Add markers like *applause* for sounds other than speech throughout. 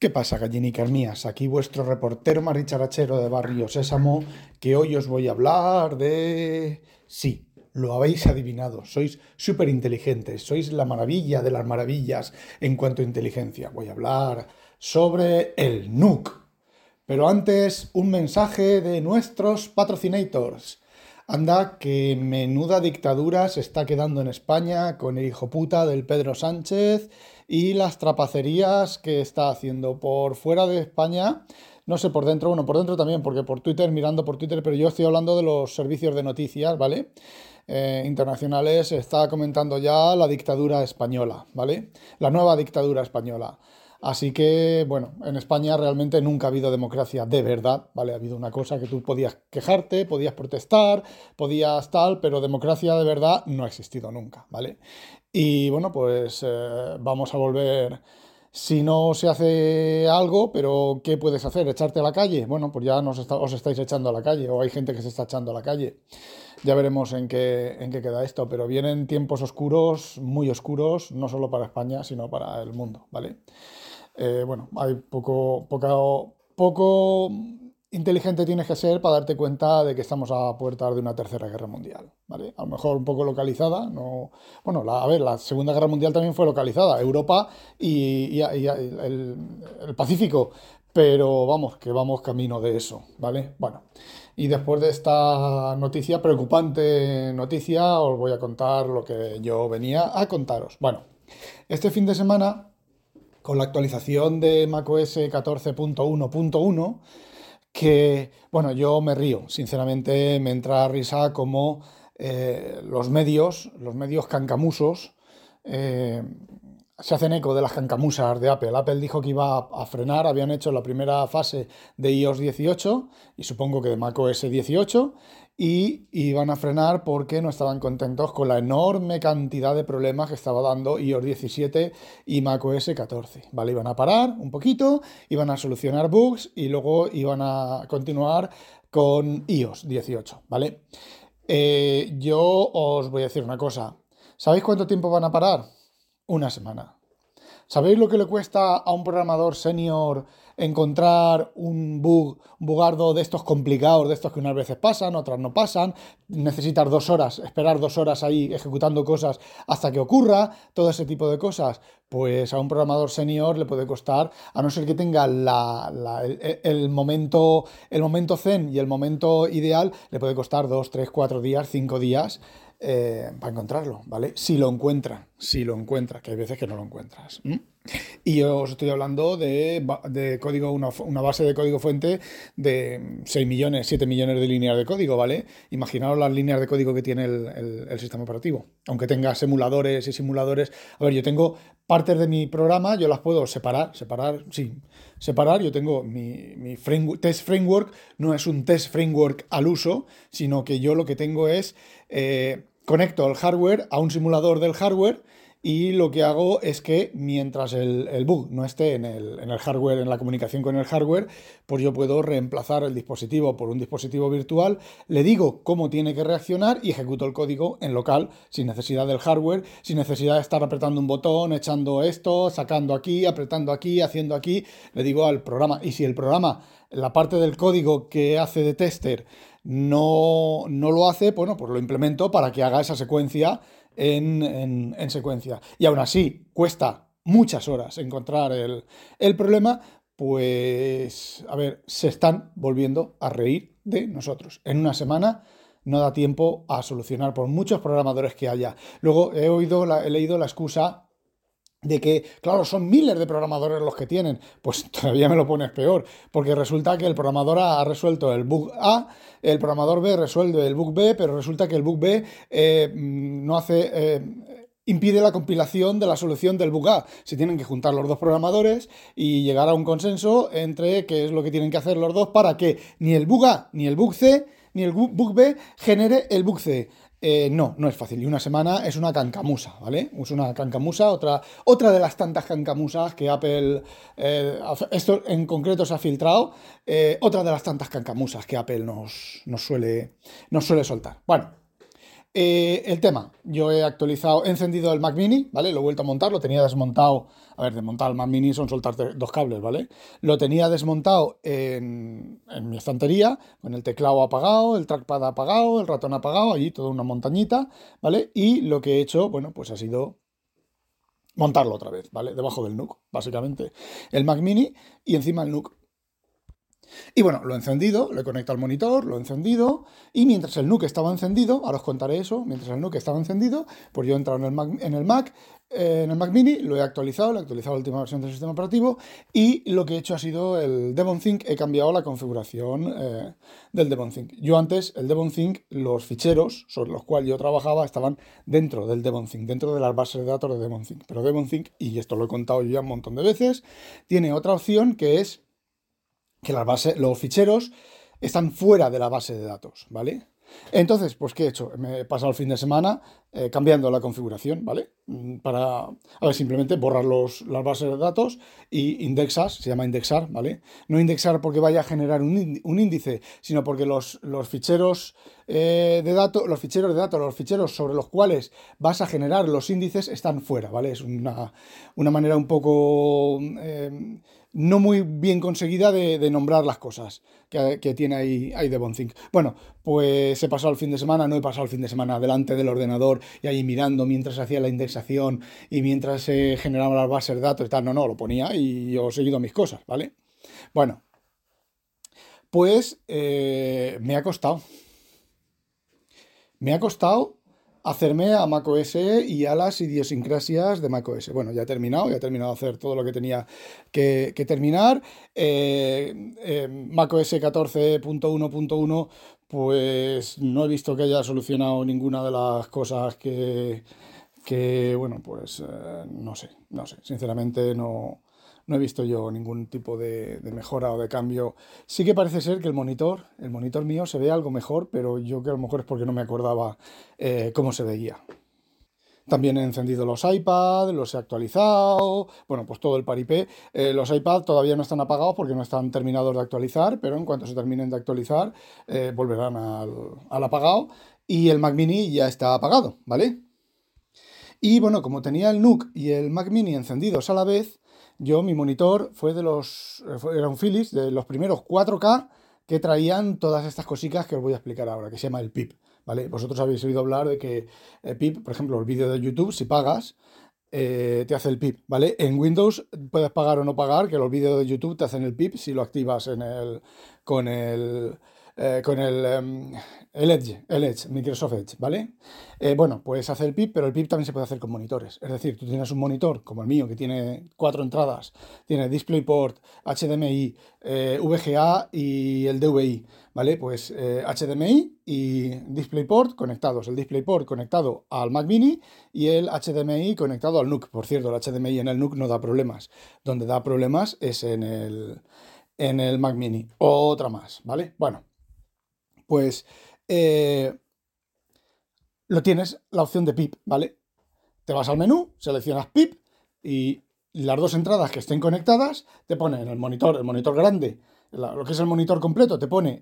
¿Qué pasa, gallinicas mías? Aquí vuestro reportero maricharachero de Barrio Sésamo, que hoy os voy a hablar de... Sí, lo habéis adivinado, sois súper inteligentes, sois la maravilla de las maravillas en cuanto a inteligencia. Voy a hablar sobre el NUC. Pero antes, un mensaje de nuestros patrocinators. Anda, que menuda dictadura se está quedando en España con el hijo puta del Pedro Sánchez y las trapacerías que está haciendo por fuera de España. No sé, por dentro, bueno, por dentro también, porque por Twitter, mirando por Twitter, pero yo estoy hablando de los servicios de noticias, ¿vale? Eh, internacionales, está comentando ya la dictadura española, ¿vale? La nueva dictadura española. Así que, bueno, en España realmente nunca ha habido democracia de verdad, ¿vale? Ha habido una cosa que tú podías quejarte, podías protestar, podías tal, pero democracia de verdad no ha existido nunca, ¿vale? Y bueno, pues eh, vamos a volver, si no se hace algo, pero ¿qué puedes hacer? ¿Echarte a la calle? Bueno, pues ya os estáis echando a la calle, o hay gente que se está echando a la calle. Ya veremos en qué, en qué queda esto, pero vienen tiempos oscuros, muy oscuros, no solo para España, sino para el mundo, ¿vale? Eh, bueno, hay poco, poco, poco inteligente tienes que ser para darte cuenta de que estamos a puertas de una tercera guerra mundial, ¿vale? A lo mejor un poco localizada, no... Bueno, a ver, la segunda guerra mundial también fue localizada, Europa y, el, el, Pacífico, pero vamos, que vamos camino de eso, ¿vale? Bueno, y después de esta noticia, preocupante noticia, os voy a contar lo que yo venía a contaros. Bueno, este fin de semana con la actualización de macOS 14.1.1, que, bueno, yo me río, sinceramente me entra a risa como eh, los medios, los medios cancamusos, eh, se hacen eco de las cancamusas de Apple. Apple dijo que iba a frenar, habían hecho la primera fase de iOS 18 y supongo que de macOS 18 y iban a frenar porque no estaban contentos con la enorme cantidad de problemas que estaba dando iOS 17 y macOS 14. ¿Vale? Iban a parar un poquito, iban a solucionar bugs y luego iban a continuar con iOS 18. ¿Vale? Eh, yo os voy a decir una cosa. ¿Sabéis cuánto tiempo van a parar? Una semana. ¿Sabéis lo que le cuesta a un programador senior encontrar un bug, un bugardo de estos complicados, de estos que unas veces pasan, otras no pasan? Necesitar dos horas, esperar dos horas ahí ejecutando cosas hasta que ocurra, todo ese tipo de cosas. Pues a un programador senior le puede costar, a no ser que tenga el, momento, el momento zen y el momento ideal, le puede costar dos, tres, cuatro días, cinco días eh, para encontrarlo, ¿vale? Si lo encuentra, si lo encuentra, que hay veces que no lo encuentras. Y yo os estoy hablando de, código, una, base de código fuente de 6 millones, 7 millones de líneas de código, ¿vale? Imaginaos las líneas de código que tiene el, sistema operativo. Aunque tenga simuladores y simuladores. A ver, yo tengo partes de mi programa, yo las puedo separar, separar, sí, separar. Yo tengo mi, mi test framework, no es un test framework al uso, sino que yo lo que tengo es. Eh, conecto el hardware a un simulador del hardware y lo que hago es que mientras el, bug no esté en el, hardware, en la comunicación con el hardware, pues yo puedo reemplazar el dispositivo por un dispositivo virtual, le digo cómo tiene que reaccionar y ejecuto el código en local, sin necesidad del hardware, sin necesidad de estar apretando un botón, echando esto, sacando aquí, apretando aquí, haciendo aquí, le digo al programa. Y si el programa, la parte del código que hace de tester, no, no lo hace, bueno, pues lo implemento para que haga esa secuencia en, secuencia. Y aún así, cuesta muchas horas encontrar el, el problema, pues, a ver, se están volviendo a reír de nosotros. En una semana no da tiempo a solucionar por muchos programadores que haya. Luego he oído, he leído la excusa de que, claro, son miles de programadores los que tienen, pues *laughs* todavía me lo pones peor, porque resulta que el programador A ha resuelto el bug A, el programador B resuelve el bug B, pero resulta que el bug B eh, mm, no hace... Eh, impide la compilación de la solución del bug A. Se tienen que juntar los dos programadores y llegar a un consenso entre qué es lo que tienen que hacer los dos para que ni el bug A ni el bug C ni el bug B genere el bug C. Eh, no, no es fácil. Y una semana es una cancamusa, ¿vale? Es una cancamusa, otra, otra de las tantas cancamusas que Apple, eh, esto en concreto se ha filtrado, eh, otra de las tantas cancamusas que Apple nos, nos, suele, nos suele soltar. Bueno, Eh, el tema, yo he actualizado, he encendido el Mac Mini, ¿vale? Lo he vuelto a montar, lo tenía desmontado. A ver, desmontar el Mac Mini son soltar dos cables, ¿vale? Lo tenía desmontado en, mi estantería, con el teclado apagado, el trackpad apagado, el ratón apagado, allí toda una montañita, ¿vale? Y lo que he hecho, bueno, pues ha sido montarlo otra vez, ¿vale? Debajo del NUC, básicamente. El Mac Mini y encima el NUC. Y bueno, lo he encendido, lo he conectado al monitor, lo he encendido, y mientras el NUC estaba encendido, ahora os contaré eso, mientras el NUC estaba encendido, pues yo he entrado en el Mac, en el Mac, eh, en el Mac Mini, lo he actualizado, lo he actualizado la última versión del sistema operativo, y lo que he hecho ha sido el DevonThink, he cambiado la configuración eh, del DevonThink. Yo antes, el DevonThink, los ficheros sobre los cuales yo trabajaba estaban dentro del DevonThink, dentro de las bases de datos de DevonThink. Pero DevonThink, y esto lo he contado yo ya un montón de veces, tiene otra opción que es que las bases, los ficheros están fuera de la base de datos, ¿vale? Entonces, pues, ¿qué he hecho? Me he pasado el fin de semana eh, cambiando la configuración, ¿vale? Mm, para, a ver, simplemente borrar los, las bases de datos y indexas, se llama indexar, ¿vale? No indexar porque vaya a generar un, índice, sino porque los, los ficheros eh, de datos, los ficheros de datos, los ficheros sobre los cuales vas a generar los índices están fuera, ¿vale? Es una, una manera un poco... Eh, no muy bien conseguida de, nombrar las cosas que, tiene ahí, ahí Devonthink. Bueno, pues he pasado el fin de semana, no he pasado el fin de semana delante del ordenador y ahí mirando mientras hacía la indexación y mientras se generaban las bases de datos y tal. No, no, lo ponía y yo he seguido mis cosas, ¿vale? Bueno, pues eh, me ha costado. Me ha costado hacerme a macOS y a las idiosincrasias de macOS. Bueno, ya he terminado, ya he terminado de hacer todo lo que tenía que, terminar. Eh, eh, macOS 14.1.1, pues no he visto que haya solucionado ninguna de las cosas que, que bueno, pues eh, no sé, no sé, sinceramente no no he visto yo ningún tipo de, mejora o de cambio. Sí que parece ser que el monitor, el monitor mío se ve algo mejor, pero yo creo que a lo mejor es porque no me acordaba eh, cómo se veía. También he encendido los iPad, los he actualizado, bueno, pues todo el paripé. Eh, los iPad todavía no están apagados porque no están terminados de actualizar, pero en cuanto se terminen de actualizar, eh, volverán al, apagado. Y el Mac Mini ya está apagado, ¿vale? Y bueno, como tenía el NUC y el Mac Mini encendidos a la vez, yo, mi monitor fue de los. Era un Philips, de los primeros 4K que traían todas estas cositas que os voy a explicar ahora, que se llama el PIP. ¿Vale? Vosotros habéis oído hablar de que el PIP, por ejemplo, el vídeo de YouTube, si pagas, eh, te hace el PIP, ¿vale? En Windows puedes pagar o no pagar, que los vídeos de YouTube te hacen el PIP si lo activas en el, con el eh, con el, em, el, Edge, el Edge, Microsoft Edge, ¿vale? Eh, bueno, puedes hacer el PIP, pero el PIP también se puede hacer con monitores. Es decir, tú tienes un monitor como el mío que tiene cuatro entradas, tiene DisplayPort, HDMI, eh, VGA y el DVI, ¿vale? Pues HDMI y DisplayPort conectados. El DisplayPort conectado al Mac Mini y el HDMI conectado al NUC. Por cierto, el HDMI en el NUC no da problemas. Donde da problemas es en el, en el Mac Mini. Otra más, ¿vale? Bueno, pues eh, lo tienes la opción de PIP, ¿vale? Te vas al menú, seleccionas PIP y las dos entradas que estén conectadas te pone en el monitor, el monitor grande, lo que es el monitor completo, te pone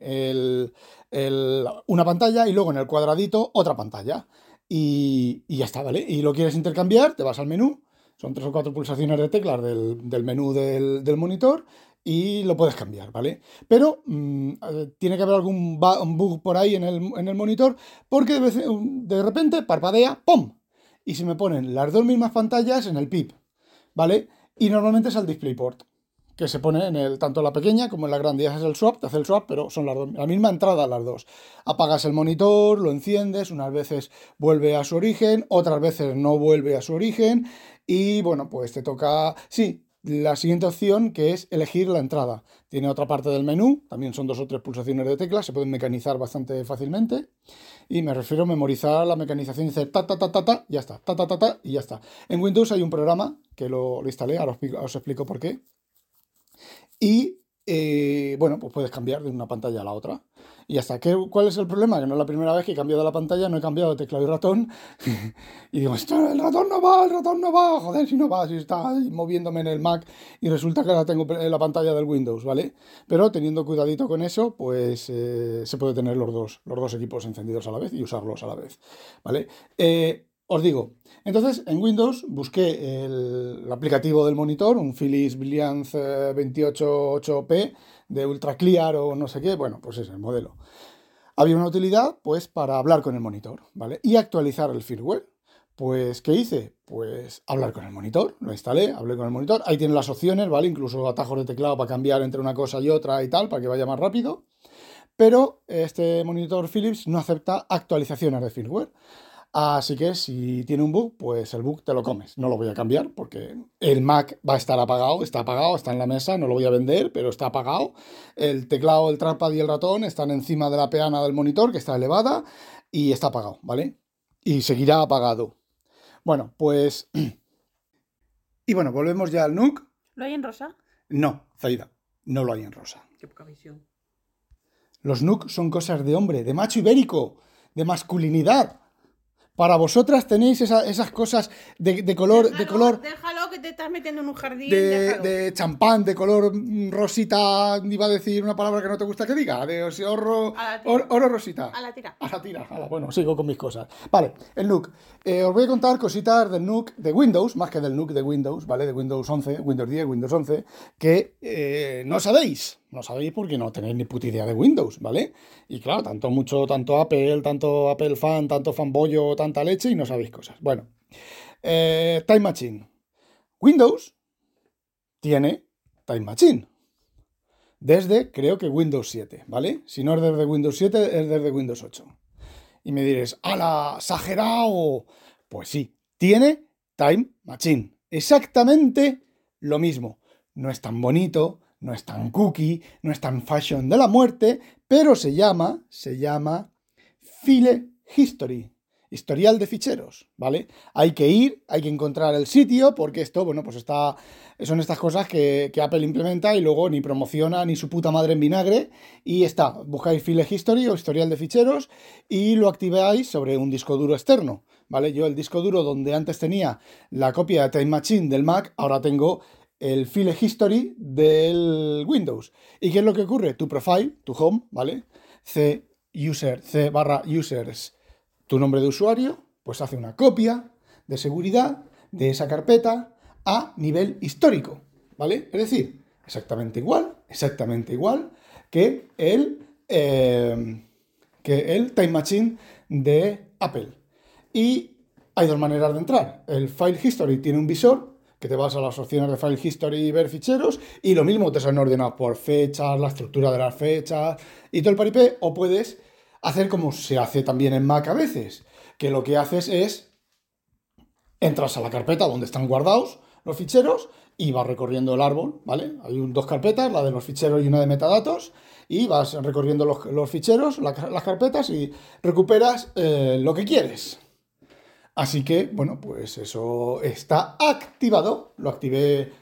una pantalla y luego en el cuadradito otra pantalla. Y, ya está, ¿vale? Y lo quieres intercambiar, te vas al menú, son tres o cuatro pulsaciones de teclas del, menú del, del, monitor y lo puedes cambiar, ¿vale? Pero mm, tiene que haber algún bug por ahí en el, monitor porque de, repente parpadea, ¡pum! Y se me ponen las dos mismas pantallas en el PIP, ¿vale? Y normalmente es el DisplayPort, que se pone en el, tanto la pequeña como en la grande. Y haces el swap, te hace el swap, pero son las la misma entrada las dos. Apagas el monitor, lo enciendes, unas veces vuelve a su origen, otras veces no vuelve a su origen. Y bueno, pues te toca, sí, la siguiente opción que es elegir la entrada. Tiene otra parte del menú, también son dos o tres pulsaciones de teclas, se pueden mecanizar bastante fácilmente. Y me refiero a memorizar la mecanización y decir ta ta ta ta ta, ya está, ta ta ta ta y ya está. En Windows hay un programa que lo, instalé, ahora os, explico por qué. Y eh, bueno, pues puedes cambiar de una pantalla a la otra. Y hasta que, ¿cuál es el problema? Que no es la primera vez que he cambiado la pantalla, no he cambiado teclado y ratón. *laughs* y digo, Esto, el ratón no va, el ratón no va, joder, si no va, si está moviéndome en el Mac y resulta que ahora tengo la pantalla del Windows, ¿vale? Pero teniendo cuidadito con eso, pues eh, se puede tener los dos, los dos equipos encendidos a la vez y usarlos a la vez, ¿vale? Eh, os digo, entonces en Windows busqué el, aplicativo del monitor, un Philips Brilliance 288P de Ultra Clear o no sé qué, bueno, pues es el modelo. Había una utilidad, pues, para hablar con el monitor, ¿vale? Y actualizar el firmware. Pues, ¿qué hice? Pues hablar con el monitor, lo instalé, hablé con el monitor, ahí tiene las opciones, ¿vale? Incluso atajos de teclado para cambiar entre una cosa y otra y tal, para que vaya más rápido. Pero este monitor Philips no acepta actualizaciones de firmware. Así que si tiene un bug, pues el bug te lo comes. No lo voy a cambiar porque el Mac va a estar apagado, está apagado, está en la mesa, no lo voy a vender, pero está apagado. El teclado, el trackpad y el ratón están encima de la peana del monitor, que está elevada, y está apagado, ¿vale? Y seguirá apagado. Bueno, pues... *clears throat* y bueno, volvemos ya al NUC. ¿Lo hay en rosa? No, Zaida, no lo hay en rosa. Qué poca visión. Los NUC son cosas de hombre, de macho ibérico, de masculinidad. Para vosotras tenéis esas cosas de, color. de color déjalo que te estás metiendo en un jardín. De, champán, de color rosita. Iba a decir una palabra que no te gusta que diga. De oro, oro rosita. A la tira. A la tira. bueno, sigo con mis cosas. Vale, el NUC. Eh, os voy a contar cositas del NUC de Windows, más que del NUC de Windows, ¿vale? De Windows 11, Windows 10, Windows 11, que eh, no sabéis. No sabéis porque no tenéis ni puta idea de Windows, ¿vale? Y claro, tanto mucho, tanto Apple, tanto Apple fan, tanto fanboyo, tanta leche y no sabéis cosas. Bueno, eh, Time Machine. Windows tiene Time Machine. Desde, creo que Windows 7, ¿vale? Si no es desde Windows 7, es desde Windows 8. Y me diréis, ¡hala! ¡Exagerado! Pues sí, tiene Time Machine. Exactamente lo mismo. No es tan bonito, no es tan cookie, no es tan fashion de la muerte, pero se llama, se llama File History, historial de ficheros, ¿vale? Hay que ir, hay que encontrar el sitio, porque esto, bueno, pues está, son estas cosas que, Apple implementa y luego ni promociona ni su puta madre en vinagre, y está, buscáis File History o historial de ficheros y lo activáis sobre un disco duro externo, ¿vale? Yo el disco duro donde antes tenía la copia de Time Machine del Mac, ahora tengo el file history del Windows. ¿Y qué es lo que ocurre? Tu profile, tu home, ¿vale? C user, C barra users, tu nombre de usuario, pues hace una copia de seguridad de esa carpeta a nivel histórico, ¿vale? Es decir, exactamente igual, exactamente igual que el, eh, que el Time Machine de Apple. Y hay dos maneras de entrar. El File History tiene un visor que te vas a las opciones de File History y ver ficheros, y lo mismo te son ordenados por fechas, la estructura de las fechas y todo el paripé, o puedes hacer como se hace también en Mac a veces, que lo que haces es entras a la carpeta donde están guardados los ficheros y vas recorriendo el árbol, ¿vale? Hay dos carpetas, la de los ficheros y una de metadatos, y vas recorriendo los, ficheros, las carpetas y recuperas eh, lo que quieres. Así que, bueno, pues eso está activado. Lo activé,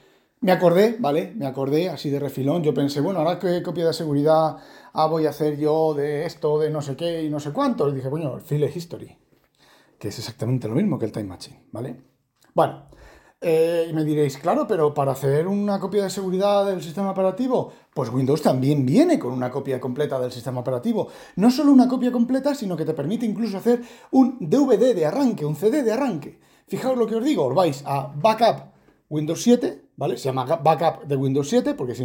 me acordé, ¿vale? Me acordé así de refilón. Yo pensé, bueno, ahora qué copia de seguridad ah, voy a hacer yo de esto, de no sé qué y no sé cuánto. Y dije, bueno, el File History, que es exactamente lo mismo que el Time Machine, ¿vale? Bueno, eh, y me diréis, claro, pero para hacer una copia de seguridad del sistema operativo, pues Windows también viene con una copia completa del sistema operativo. No solo una copia completa, sino que te permite incluso hacer un DVD de arranque, un CD de arranque. Fijaos lo que os digo, os vais a Backup Windows 7, ¿vale? Se llama Backup de Windows 7 porque se,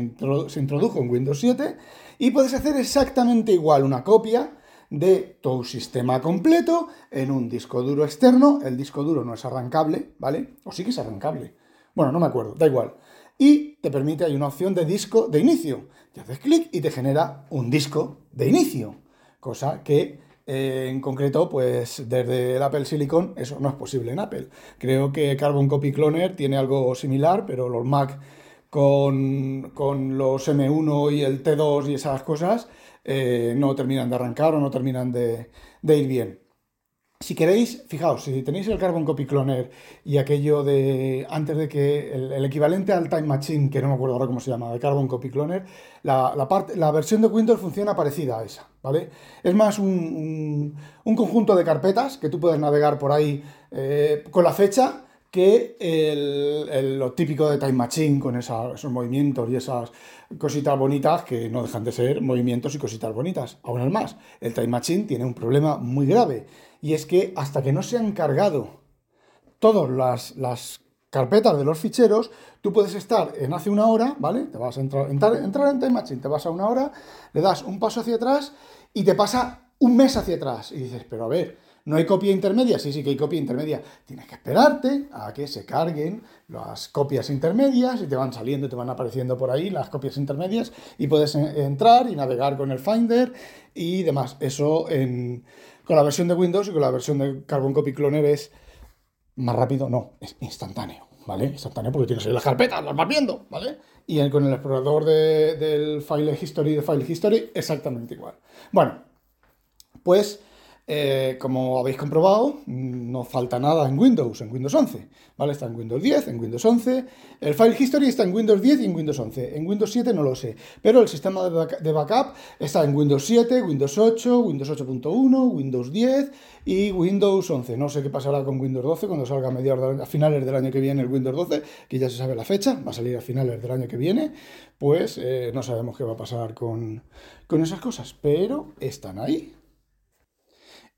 introdujo en Windows 7 y puedes hacer exactamente igual una copia de tu sistema completo en un disco duro externo. El disco duro no es arrancable, ¿vale? O sí que es arrancable. Bueno, no me acuerdo, da igual. Y te permite, hay una opción de disco de inicio. Y haces clic y te genera un disco de inicio. Cosa que eh, en concreto, pues desde el Apple Silicon eso no es posible en Apple. Creo que Carbon Copy Cloner tiene algo similar, pero los Mac con, con los M1 y el T2 y esas cosas eh, no terminan de arrancar o no terminan de, ir bien. si queréis, fijaos, si tenéis el Carbon Copy Cloner y aquello de antes de que el, equivalente al Time Machine, que no me acuerdo ahora cómo se llama, de Carbon Copy Cloner, la, parte, la versión de Windows funciona parecida a esa, ¿vale? Es más un, conjunto de carpetas que tú puedes navegar por ahí eh, con la fecha que lo típico de Time Machine con esos movimientos y esas cositas bonitas que no dejan de ser movimientos y cositas bonitas. Aún más, el Time Machine tiene un problema muy grave y es que hasta que no se han cargado todas las, carpetas de los ficheros, tú puedes estar en hace una hora, ¿vale? Te vas a entrar, entrar, entrar en Time Machine, te vas a una hora, le das un paso hacia atrás y te pasa un mes hacia atrás. Y dices, pero a ver, ¿no hay copia intermedia? Sí, sí que hay copia intermedia. Tienes que esperarte a que se carguen las copias intermedias y te van saliendo, te van apareciendo por ahí las copias intermedias y puedes entrar y navegar con el Finder y demás. Eso con la versión de Windows y con la versión de Carbon Copy Cloner es más rápido, no, es instantáneo, ¿vale? Instantáneo porque tienes ahí las carpetas, las vas viendo, ¿vale? Y con el explorador del File History, de File History, exactamente igual. Bueno, pues eh, como habéis comprobado, no falta nada en Windows, en Windows 11, ¿vale? Está en Windows 10, en Windows 11, el File History está en Windows 10 y en Windows 11, en Windows 7 no lo sé, pero el sistema de backup está en Windows 7, Windows 8, Windows 8.1, Windows 10 y Windows 11. No sé qué pasará con Windows 12 cuando salga a, a finales del año que viene el Windows 12, que ya se sabe la fecha, va a salir a finales del año que viene, pues eh, no sabemos qué va a pasar con, con esas cosas, pero están ahí.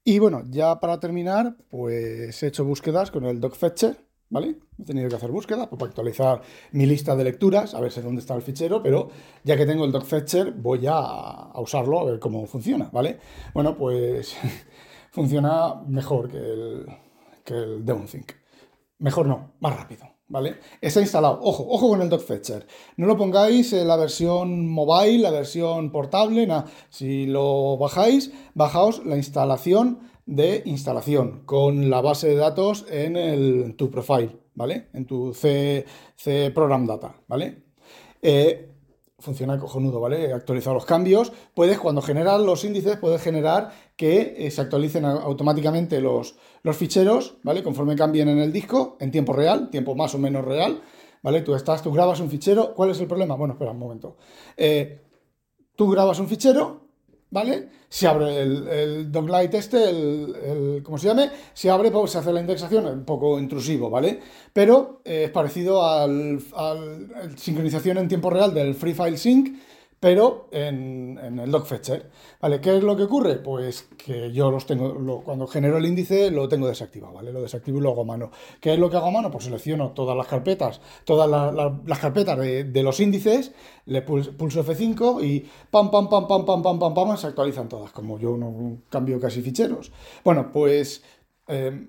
Y bueno, ya para terminar, pues he hecho búsquedas con el DocFetcher, ¿vale? He tenido que hacer búsquedas para actualizar mi lista de lecturas, a ver si dónde está el fichero, pero ya que tengo el DocFetcher, voy a, a usarlo a ver cómo funciona, ¿vale? Bueno, pues *laughs* funciona mejor que el, que el Mejor no, más rápido. ¿Vale? Está instalado. Ojo, ojo con el DocFetcher. No lo pongáis en la versión mobile, la versión portable, nada. Si lo bajáis, bajaos la instalación de instalación con la base de datos en, tu profile, ¿vale? En tu C, C Program Data, ¿vale? Eh, funciona cojonudo, ¿vale? Actualizar los cambios. Puedes, cuando generas los índices, puedes generar que eh, se actualicen automáticamente los, los ficheros, ¿vale? Conforme cambien en el disco, en tiempo real, tiempo más o menos real, ¿vale? Tú estás, tú grabas un fichero, ¿cuál es el problema? Bueno, espera un momento. Eh, tú grabas un fichero, ¿vale? Se abre el, el doglight este, el, el, ¿cómo se llame? Se abre, pues se hace la indexación, un poco intrusivo, ¿vale? Pero eh, es parecido al, al, sincronización en tiempo real del Free File Sync, pero en, el log fetcher. ¿Vale? ¿Qué es lo que ocurre? Pues que yo los tengo, cuando genero el índice lo tengo desactivado, ¿vale? Lo desactivo y lo hago a mano. ¿Qué es lo que hago a mano? Pues selecciono todas las carpetas, todas las carpetas de, los índices, le pulso, F5 y pam, pam, pam, pam, pam, pam, pam, pam, se actualizan todas, como yo no cambio casi ficheros. Bueno, pues... Eh,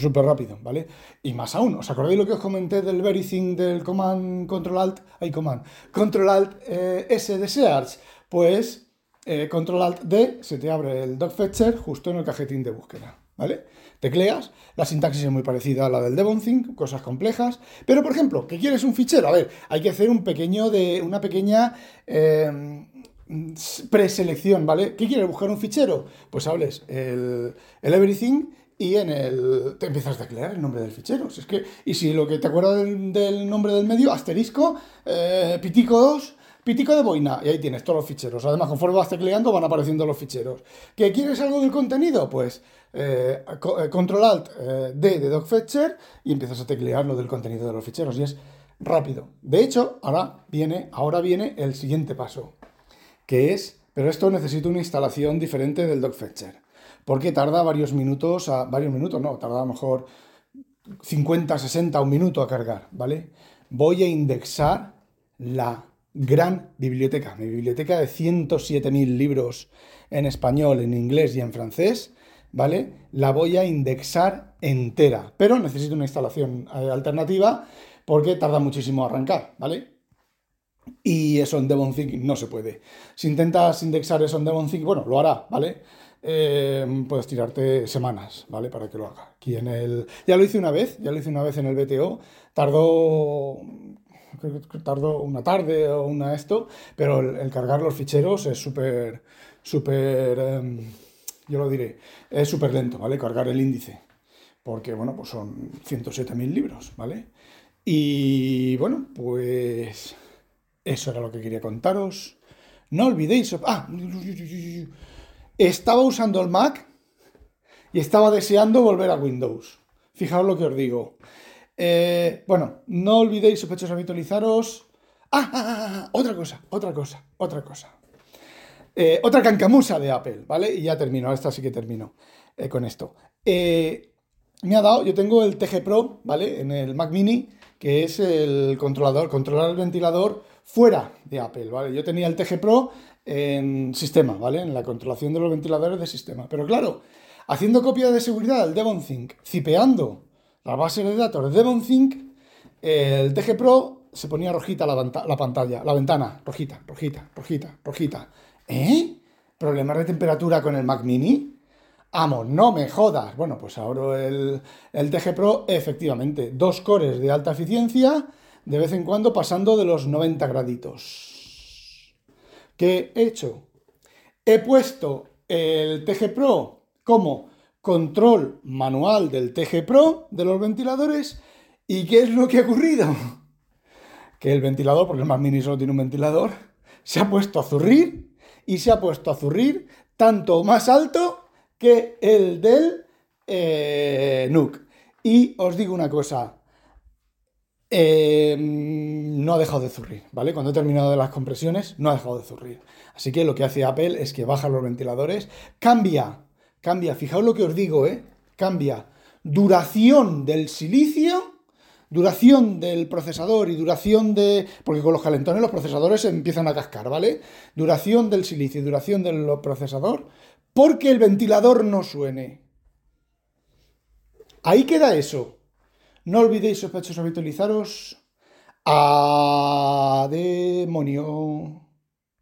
súper rápido, ¿vale? Y más aún, ¿os acordáis lo que os comenté del Everything del Command Control Alt? Hay Command Control Alt eh, S de Search. Pues eh, Control Alt D se te abre el Fetcher justo en el cajetín de búsqueda, ¿vale? Tecleas, la sintaxis es muy parecida a la del Devonthink, cosas complejas, pero por ejemplo, ¿qué quieres un fichero? A ver, hay que hacer un pequeño de, una pequeña eh, preselección, ¿vale? ¿Qué quieres? ¿Buscar un fichero? Pues hables el, everything y en el te empiezas a teclear el nombre del fichero. es que, y si lo que te acuerdas del, nombre del medio, asterisco, eh, pitico 2, pitico de boina, y ahí tienes todos los ficheros. Además, conforme vas tecleando, van apareciendo los ficheros. ¿Que quieres algo del contenido? Pues eh, eh, control alt D de docfetcher y empiezas a teclear lo del contenido de los ficheros. Y es rápido. De hecho, ahora viene, ahora viene el siguiente paso que es, pero esto necesita una instalación diferente del DocFetcher, porque tarda varios minutos, a, varios minutos no, tarda a lo mejor 50, 60, un minuto a cargar, ¿vale? Voy a indexar la gran biblioteca, mi biblioteca de 107.000 libros en español, en inglés y en francés, ¿vale? La voy a indexar entera, pero necesito una instalación eh, alternativa porque tarda muchísimo arrancar, ¿vale? Y eso en Devonthink no se puede. Si intentas indexar eso en Devonthink, bueno, lo hará, ¿vale? Eh, puedes tirarte semanas, ¿vale? Para que lo haga. Aquí en el... Ya lo hice una vez, ya lo hice una vez en el BTO. Tardó tardó una tarde o una esto, pero el, cargar los ficheros es súper, súper, em, yo lo diré. Es súper lento, ¿vale? Cargar el índice. Porque, bueno, pues son 107.000 libros, ¿vale? Y bueno, pues eso era lo que quería contaros. No olvidéis... Ah, estaba usando el Mac y estaba deseando volver a Windows. Fijaos lo que os digo. Eh, bueno, no olvidéis, sospechosos, habitualizaros. Ah, ah, ah, ah, otra cosa, otra cosa, otra cosa. Eh, otra cancamusa de Apple, ¿vale? Y ya termino, esta sí que termino eh, con esto. me ha dado, yo tengo el TG Pro, ¿vale? En el Mac Mini, que es el controlador, controlar el ventilador fuera de Apple, ¿vale? Yo tenía el TG Pro en sistema, ¿vale? En la controlación de los ventiladores de sistema. Pero claro, haciendo copia de seguridad del DevonThink, cipeando la base de datos de DevonThink, el TG Pro se ponía rojita la, la pantalla, la ventana, rojita, rojita, rojita, rojita. ¿Eh? ¿Problemas de temperatura con el Mac Mini? Amo, no me jodas. Bueno, pues ahora el, el TG Pro, efectivamente, dos cores de alta eficiencia, de vez en cuando pasando de los 90 graditos. ¿Qué he hecho? He puesto el TG Pro como control manual del TG Pro de los ventiladores. ¿Y qué es lo que ha ocurrido? *laughs* Que el ventilador, porque el Mac Mini solo tiene un ventilador, *laughs* se ha puesto a zurrir y se ha puesto a zurrir tanto más alto que el del eh, NUC. Y os digo una cosa, em, no ha dejado de zurrir, ¿vale? Cuando he terminado de las compresiones, no ha dejado de zurrir. Así que lo que hace Apple es que baja los ventiladores, cambia, cambia, fijaos lo que os digo, ¿eh? Cambia duración del silicio duración del procesador y duración de... Porque con los calentones los procesadores empiezan a cascar, ¿vale? Duración del silicio y duración del procesador porque el ventilador no suene. Ahí queda eso. No olvidéis, sospechosos, habitualizaros. A demonio.